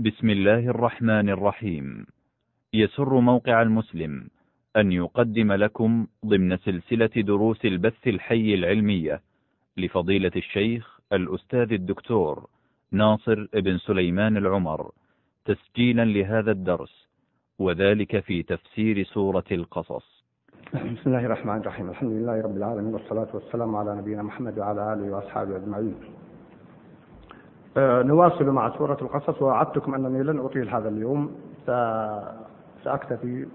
بسم الله الرحمن الرحيم. يسر موقع المسلم أن يقدم لكم ضمن سلسلة دروس البث الحي العلمية لفضيلة الشيخ الأستاذ الدكتور ناصر بن سليمان العمر تسجيلا لهذا الدرس وذلك في تفسير سورة القصص. بسم الله الرحمن الرحيم. الحمد لله رب العالمين والصلاة والسلام على نبينا محمد وعلى آله وأصحابه أجمعين. نواصل مع سورة القصص ووعدتكم أنني لن أطيل هذا اليوم. سأكتفي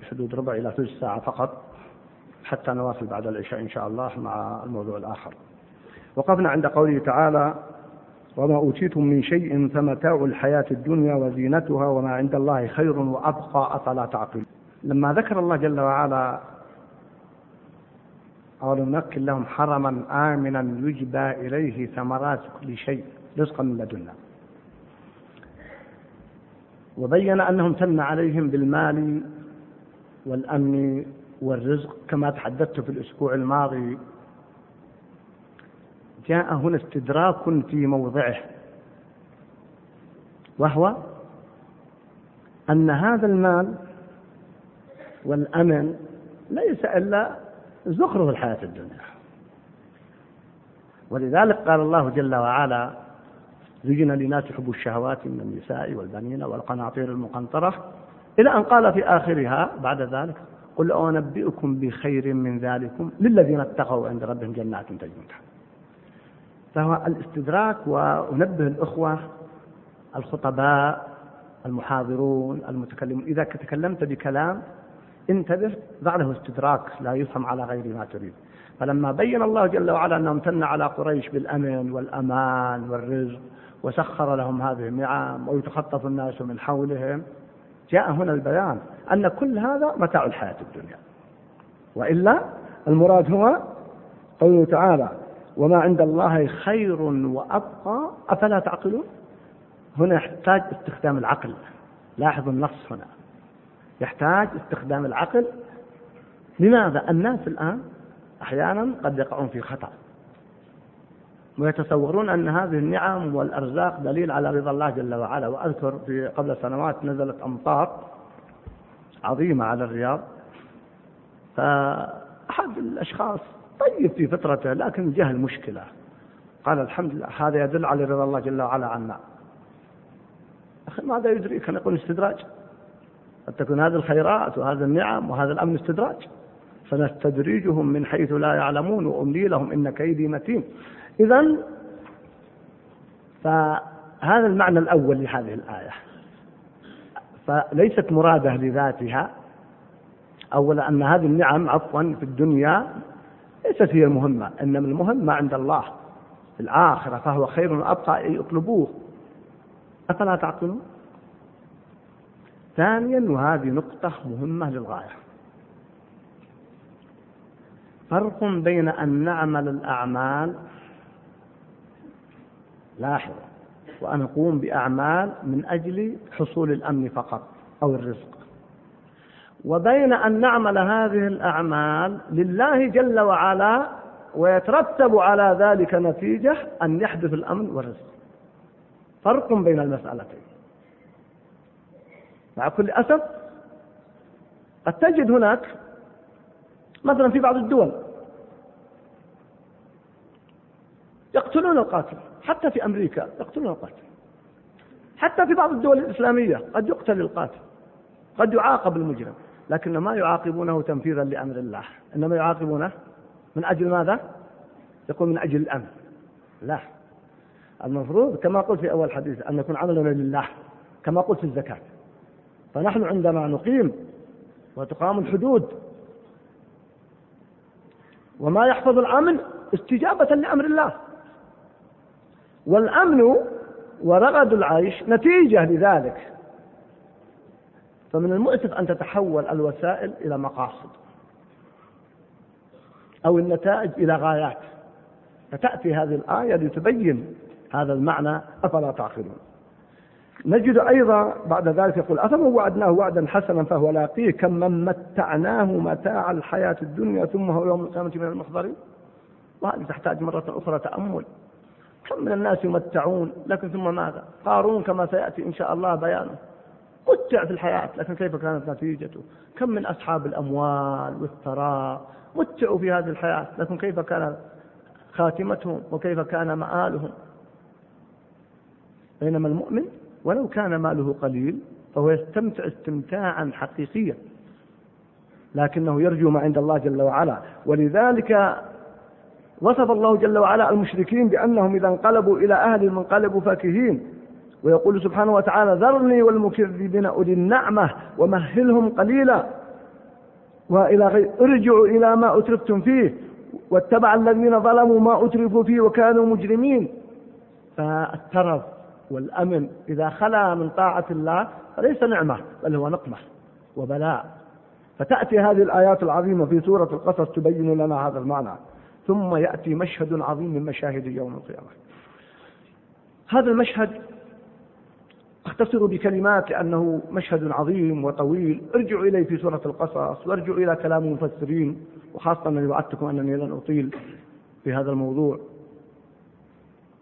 بحدود ربع إلى ثلث ساعة فقط حتى نواصل بعد العشاء إن شاء الله مع الموضوع الآخر. وقفنا عند قوله تعالى وما أوتيتم من شيء فمتاع الحياة الدنيا وزينتها وما عند الله خير وأبقى أفلا تعقلون. لما ذكر الله جل وعلا أو نمكن لهم حرما آمنا يجبى إليه ثمرات كل شيء. رزقا من لدنا. وبين أنه امتن عليهم بالمال والأمن والرزق كما تحدثت في الأسبوع الماضي. جاء هنا استدراك في موضعه وهو أن هذا المال والأمن ليس إلا زخرف الحياة الدنيا. ولذلك قال الله جل وعلا زين للناس حب الشهوات من النساء والبنين والقناطير المقنطرة. إلى أن قال في آخرها بعد ذلك قل أنبئكم بخير من ذلكم للذين اتقوا عند ربهم جنات تجري. فهو الاستدراك وأنبه الأخوة الخطباء المحاضرون المتكلمون. إذا تكلمت بكلام انتبه ضع له استدراك لا يفهم على غير ما تريد. فلما بين الله جل وعلا أنه امتن على قريش بالأمن والأمان والرزق وسخر لهم هذه النعم ويتخطف الناس من حولهم. جاء هنا البيان أن كل هذا متاع الحياة الدنيا. وإلا المراد هو قوله تعالى وما عند الله خير وأبقى. أفلا تعقلون؟ هنا يحتاج استخدام العقل. لاحظوا النص هنا. يحتاج استخدام العقل. لماذا؟ الناس الآن أحيانا قد يقعون في خطأ. ويتصورون أن هذه النعم والأرزاق دليل على رضا الله جل وعلا. وأذكر في قبل سنوات نزلت أمطار عظيمة على الرياض. فأحد الأشخاص طيب في فطرته لكن جهل مشكلة. قال الحمد لله هذا يدل على رضا الله جل وعلا عنا. أخي ماذا يدريك أن يكون استدراج. قد تكون هذه الخيرات وهذا النعم وهذا الأمن استدراج. فنستدرجهم من حيث لا يعلمون وأملي لهم إن كيدي متين. إذا فهذا المعنى الأول لهذه الآية. فليست مرادة لذاتها. أولا أن هذه النعم عفوا في الدنيا ليست هي المهمة إنما المهمة عند الله. في الآخرة فهو خير وأبقى يطلبوه. أفلا تعقلون؟ ثانيا وهذه نقطة مهمة للغاية. فرق بين أن نعمل الأعمال لاحظ وأن نقوم بأعمال من أجل حصول الأمن فقط أو الرزق. وبين أن نعمل هذه الأعمال لله جل وعلا ويترتب على ذلك نتيجة أن يحدث الأمن والرزق. فرق بين المسألتين. مع كل أسف قد تجد هناك مثلا في بعض الدول يقتلون القاتل. حتى في أمريكا يقتلون القاتل حتى في بعض الدول الإسلامية قد يقتل القاتل قد يعاقب المجرم لكن ما يعاقبونه تنفيذا لأمر الله. إنما يعاقبونه من أجل ماذا؟ يقول من أجل الأمن. لا. المفروض كما قلت في أول حديث أن يكون عملنا لله كما قلت في الزكاة. فنحن عندما نقيم وتقام الحدود وما يحفظ الأمن استجابة لأمر الله. والأمن ورغد العيش نتيجة لذلك. فمن المؤسف أن تتحول الوسائل إلى مقاصد أو النتائج إلى غايات. فتأتي هذه الآية لتبين هذا المعنى أفلا تعقلون. نجد أيضا بعد ذلك يقول أفمن وعدناه وعدا حسنا فهو لاقيه؟ كم من متعناه متاع الحياة الدنيا ثم هو يوم القيامة من المحضرين. وهذه تحتاج مرة أخرى تأمل. كم من الناس يمتعون لكن ثم ماذا؟ قارون كما سيأتي إن شاء الله بيانه. متع في الحياة لكن كيف كانت نتيجته؟ كم من أصحاب الأموال والثراء متعوا في هذه الحياة لكن كيف كان خاتمتهم وكيف كان مآلهم؟ بينما المؤمن ولو كان ماله قليل فهو يستمتع استمتاعا حقيقيا لكنه يرجو ما عند الله جل وعلا. ولذلك وصف الله جل وعلا المشركين بأنهم إذا انقلبوا إلى أهل انقلبوا فاكهين. ويقول سبحانه وتعالى ذرني والمكذبين أولي النعمة ومهلهم قليلا. وإلى غير ارجعوا إلى ما أترفتم فيه واتبع الذين ظلموا ما أترفوا فيه وكانوا مجرمين. فالترف والأمن إذا خلا من طاعة الله فليس نعمة بل هو نقمة وبلاء. فتأتي هذه الآيات العظيمة في سورة القصص تبين لنا هذا المعنى. ثم يأتي مشهد عظيم من مشاهد يوم القيامة. هذا المشهد أختصر بكلمات لأنه مشهد عظيم وطويل. ارجعوا إليه في سورة القصص وارجعوا إلى كلام المفسرين وخاصة أنني وعدتكم أنني لن أطيل في هذا الموضوع.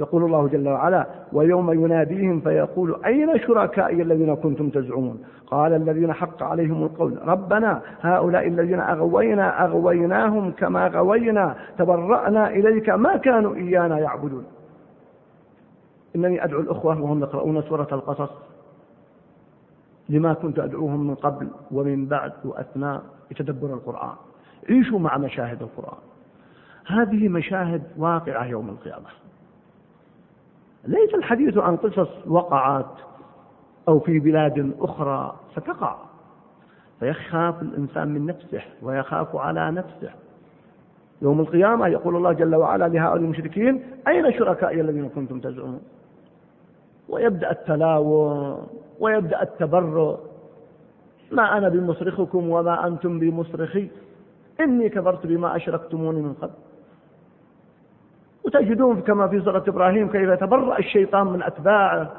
يقول الله جل وعلا ويوم يناديهم فيقول أين شركائي الذين كنتم تزعمون؟ قال الذين حق عليهم القول ربنا هؤلاء الذين أغوينا أغويناهم كما غوينا تبرأنا إليك ما كانوا إيانا يعبدون. إنني أدعو الأخوة وهم يقرؤون سورة القصص لما كنت أدعوهم من قبل ومن بعد وأثناء يتدبر القرآن. عيشوا مع مشاهد القرآن. هذه مشاهد واقعة يوم القيامة. ليس الحديث عن قصص وقعت أو في بلاد أخرى ستقع. فيخاف الإنسان من نفسه ويخاف على نفسه. يوم القيامة يقول الله جل وعلا لهؤلاء المشركين أين شركائي الذين كنتم تزعمون؟ ويبدأ التلاوم ويبدأ التبرؤ ما أنا بمصرخكم وما أنتم بمصرخي. إني كفرت بما أشركتموني من قبل. وتجدون كما في سورة إبراهيم كيف يتبرأ الشيطان من أتباعه.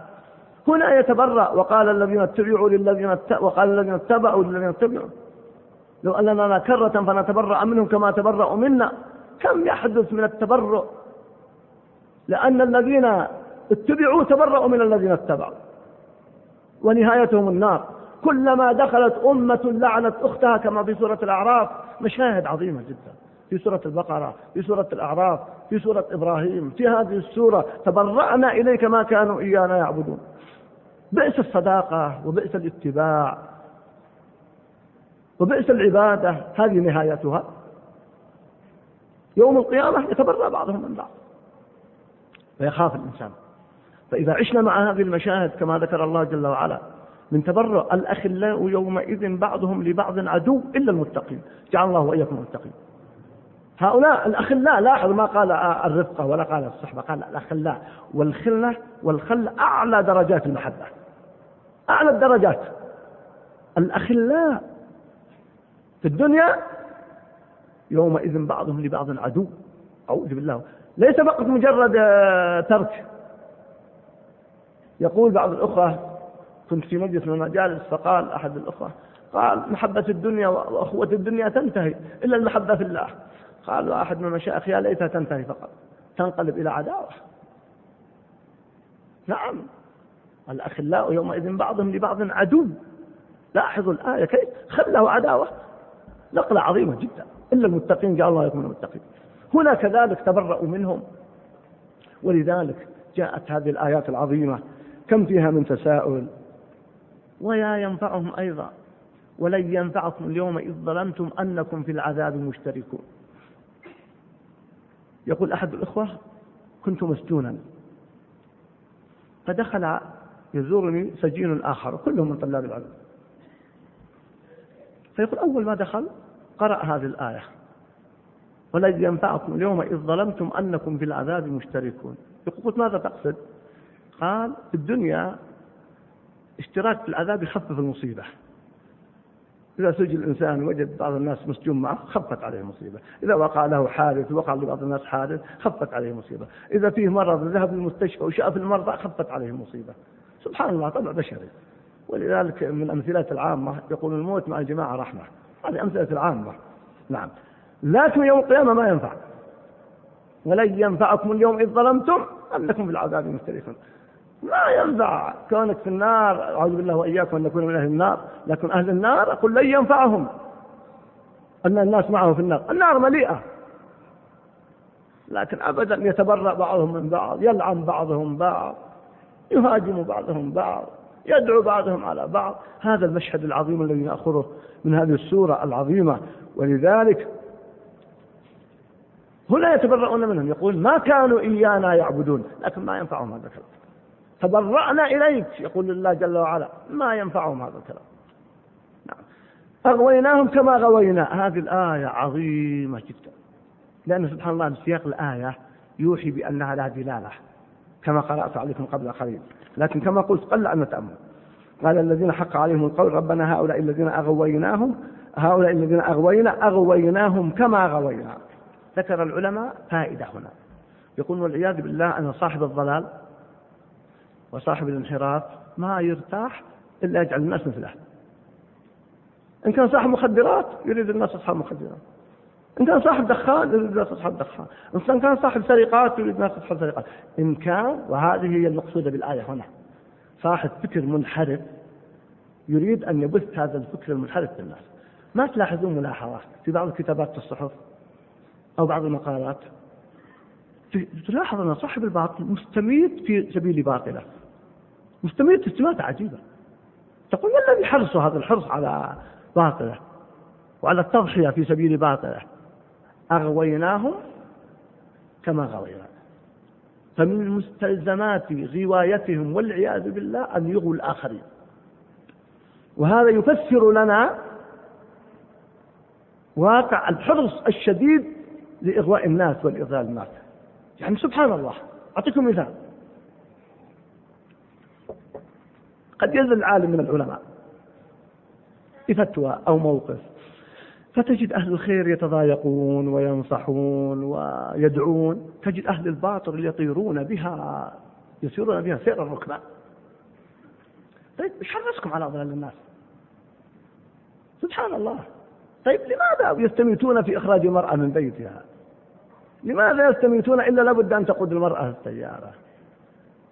هنا يتبرأ وقال الذين اتبعوا للذين وقال الذين اتبعوا للذين اتبعوا. لو أن لنا كرة فنتبرأ منهم كما تبرأوا منا. كم يحدث من التبرؤ؟ لأن الذين اتبعوا تبرأوا من الذين اتبعوا. ونهايتهم النار. كلما دخلت أمة لعنت أختها كما في سورة الأعراف. مشاهد عظيمة جدا. في سورة البقرة في سورة الأعراف في سورة إبراهيم في هذه السورة تبرأنا إليك ما كانوا إيانا يعبدون. بئس الصداقة وبئس الاتباع وبئس العبادة هذه نهايتها. يوم القيامة يتبرأ بعضهم من بعض. فيخاف الإنسان. فإذا عشنا مع هذه المشاهد كما ذكر الله جل وعلا من تبرؤ الأخلاء يومئذ بعضهم لبعض عدو إلا المتقين. جعل الله وإياكم المتقين هؤلاء الأخلاء لاحظ ما قال الرفقة ولا قال الصحبة قال الأخلاء والخلة والخل أعلى درجات المحبة. أعلى الدرجات. الأخلاء في الدنيا يومئذ بعضهم لبعض عدو. أعوذ بالله. ليس فقط مجرد آه، ترك. يقول بعض الأخوة كنت في مجلس من المجالس فقال أحد الأخوة قال محبة الدنيا وأخوة الدنيا تنتهي إلا المحبة في الله. قال أحد من المشايخ يا ليتها تنتهي فقط. تنقلب إلى عداوة. نعم. الأخلاء يومئذ بعضهم لبعض عدو. لاحظوا الآية كيف؟ خله عداوة. نقلة عظيمة جدا. إلا المتقين جعل الله يكون المتقين. هنا كذلك تبرأوا منهم. ولذلك جاءت هذه الآيات العظيمة. كم فيها من تساؤل؟ ويا ينفعهم أيضا. ولن ينفعكم اليوم إذ ظلمتم أنكم في العذاب مشتركون. يقول أحد الإخوة كنت مسجونا. فدخل يزورني سجين آخر كلهم من طلاب العلم. فيقول أول ما دخل قرأ هذه الآية. ولن ينفعكم اليوم إذ ظلمتم أنكم في العذاب مشتركون. يقول قلت ماذا تقصد؟ قال في الدنيا اشتراك في العذاب يخفف المصيبة. إذا سجل الإنسان وجد بعض الناس مسجون معه خفت عليه مصيبة. إذا وقع له حادث وقع لبعض الناس حادث خفت عليه مصيبة. إذا فيه مرض ذهب للمستشفى وشاف المرضى خفت عليه مصيبة. سبحان الله طبع بشري. ولذلك من الأمثلة العامة يقول الموت مع الجماعة رحمة. هذه أمثلة العامة. نعم. لكن يوم القيامة ما ينفع. ولن ينفعكم اليوم إذ ظلمتم أم لكم في العذاب مختلفون ما ينفع. كونك في النار أعوذ بالله وإياكم أن نكون من أهل النار لكن أهل النار أقول لن ينفعهم. أن الناس معه في النار. النار مليئة. لكن أبدا يتبرأ بعضهم من بعض يلعن بعضهم بعض يهاجم بعضهم بعض يدعو بعضهم على بعض. هذا المشهد العظيم الذي نأخذه من هذه السورة العظيمة. ولذلك هنا يتبرؤون منهم. يقول ما كانوا إيانا يعبدون. لكن ما ينفعهم هذا الكلام. تبرأنا إليك يقول الله جل وعلا. ما ينفعهم هذا الكلام. نعم. أغويناهم كما غوينا. هذه الآية عظيمة جدا. لأن سبحان الله سياق الآية يوحي بأنها لا دلالة كما قرأت عليكم قبل قليل. لكن كما قلت قل أن نتأمل قال الذين حق عليهم القول ربنا هؤلاء الذين أغويناهم هؤلاء الذين أغوينا أغويناهم كما غوينا. ذكر العلماء فائدة هنا. يقول والعياذ بالله أن صاحب الضلال وصاحب الانحراف ما يرتاح إلا يجعل الناس مثله. إن كان صاحب مخدرات يريد الناس أصحاب مخدرات. إن كان صاحب دخان يريد الناس أصحاب دخان. إن كان صاحب سرقات يريد الناس أصحاب سرقات. إن كان وهذه هي المقصودة بالآية هنا. صاحب فكر منحرف يريد أن يبث هذا الفكر المنحرف في الناس. ما تلاحظون ملاحظات في بعض الكتابات في الصحف أو بعض المقالات؟ تلاحظ أن صاحب الباطل مستميت في سبيل باطله. مستميت استماتة عجيبة تقول ما الذي حرصه هذا الحرص على باطله وعلى التضحية في سبيل باطله؟ أغويناهم كما غوينا. فمن مستلزمات غوايتهم والعياذ بالله أن يغووا الآخرين. وهذا يفسر لنا واقع الحرص الشديد لإغواء الناس والإضلال الناس. يعني سبحان الله. أعطيكم مثال. قد ينزل عالم من العلماء. بفتوى أو موقف. فتجد أهل الخير يتضايقون وينصحون ويدعون. تجد أهل الباطل يطيرون بها يسيرون بها سير الركبان طيب إيش حرصكم على ضلال الناس؟ سبحان الله. طيب لماذا يستميتون في إخراج المرأة من بيتها؟ لماذا يستميتون إلا لابد أن تقود المرأة السيارة؟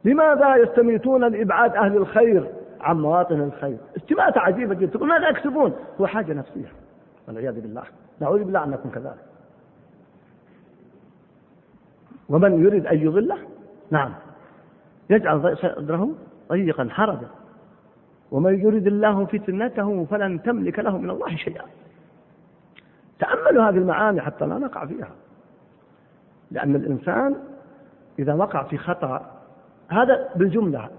لماذا يستميتون لإبعاد أهل الخير عن مواطن الخير. استماتة عجيبة جدا تقول ماذا يكسبون؟ هو حاجة نفسية. والعياذ بالله. نعوذ بالله أن نكون كذلك. ومن يريد أن يضله؟ نعم. يجعل صدره ضيقا حرجا. ومن يريد الله فتنته فلن تملك له من الله شيئا. تأملوا هذه المعاني حتى لا نقع فيها. لأن الإنسان إذا وقع في خطأ هذا بالجملة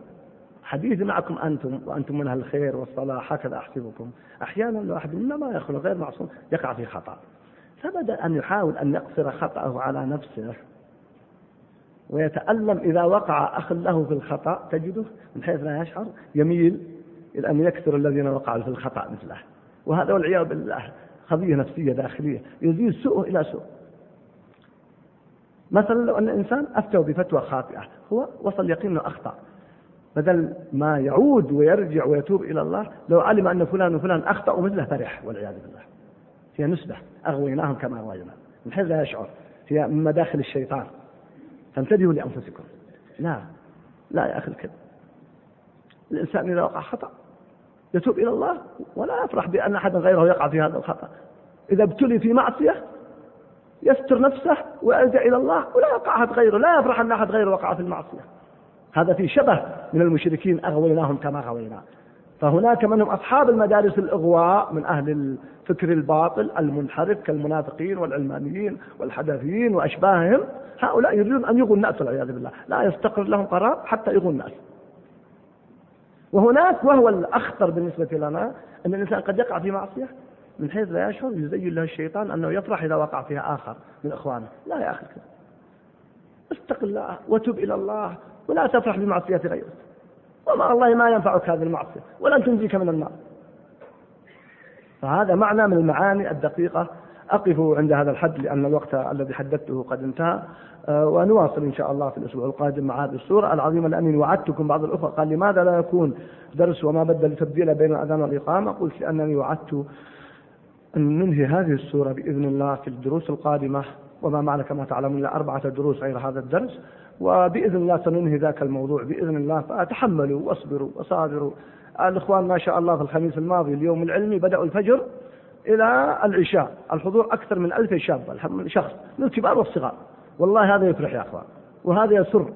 حديث معكم أنتم وأنتم من أهل الخير والصلاح هكذا أحسبكم. أحيانا الواحد منا ما يخلو غير معصوم يقع في خطأ. فبدأ أن يحاول أن يقصر خطأه على نفسه ويتألم إذا وقع أخ له في الخطأ تجده من حيث لا يشعر يميل إلى أن يكثر الذين وقعوا في الخطأ مثله. وهذا والعياذ بالله قضية نفسية داخلية يزيد سوء إلى سوء. مثلا لو أن الإنسان أفتوا بفتوى خاطئة هو وصل يقين أنه أخطأ. بدل ما يعود ويرجع ويتوب إلى الله لو علم أن فلان وفلان أخطأوا مثله فرح والعياذ بالله. هي نسبة أغويناهم كما أغوينا. من حيث لا يشعر هي من مداخل الشيطان. فانتبهوا لأنفسكم. لا لا يا أخي الكذب. الإنسان إذا وقع خطأ يتوب إلى الله ولا يفرح بأن أحدا غيره يقع في هذا الخطأ. إذا ابتلي في معصية يستر نفسه ويلجأ إلى الله ولا يقع أحد غيره لا يفرح أن أحد غيره وقع في المعصية. هذا في شبه من المشركين أغويناهم كما غوينا. فهناك منهم أصحاب المدارس الإغواء من أهل الفكر الباطل المنحرف كالمنافقين والعلمانيين والحدثيين وأشباههم. هؤلاء يريدون أن يغوا الناس والعياذ بالله. لا يستقر لهم قرار حتى يغوا الناس. وهناك وهو الأخطر بالنسبة لنا أن الإنسان قد يقع في معصية من حيث لا يشعر يزين له الشيطان أنه يفرح إذا وقع فيها آخر من إخوانه. لا يا أخي. كذا استق الله وتب إلى الله. ولا تفرح بمعصية غيرك. وما الله ما ينفعك هذه المعصية ولن تنجيك من النار. فهذا معنى من المعاني الدقيقة. أقف عند هذا الحد لأن الوقت الذي حددته قد انتهى. آه، ونواصل إن شاء الله في الأسبوع القادم مع هذه السورة العظيمة لأني وعدتكم بعض الأخوة قال لماذا لا يكون درس وما بدل تبديل بين الأذان والإقامة؟ قلت لأنني وعدت أن ننهي هذه السورة بإذن الله في الدروس القادمة. وما معنى كما تعلمون أربعة دروس غير هذا الدرس. وبإذن الله سننهي ذاك الموضوع. بإذن الله فتحملوا وأصبروا وصابروا. الإخوان ما شاء الله في الخميس الماضي اليوم العلمي بدأوا الفجر إلى العشاء. الحضور أكثر من ألف شاب شخص من الكبار والصغار. والله هذا يفرح يا أخوان وهذا يسر.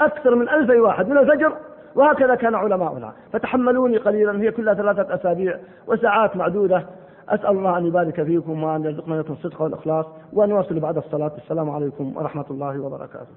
أكثر من ألف واحد من الفجر وهكذا كان علماؤنا. فتحملوني قليلا هي كلها ثلاثة أسابيع وساعات معدودة. أسأل الله أن يبارك فيكم وأن يرزقنا الصدق والإخلاص وأن نواصل بعد الصلاة. السلام عليكم ورحمة الله وبركاته.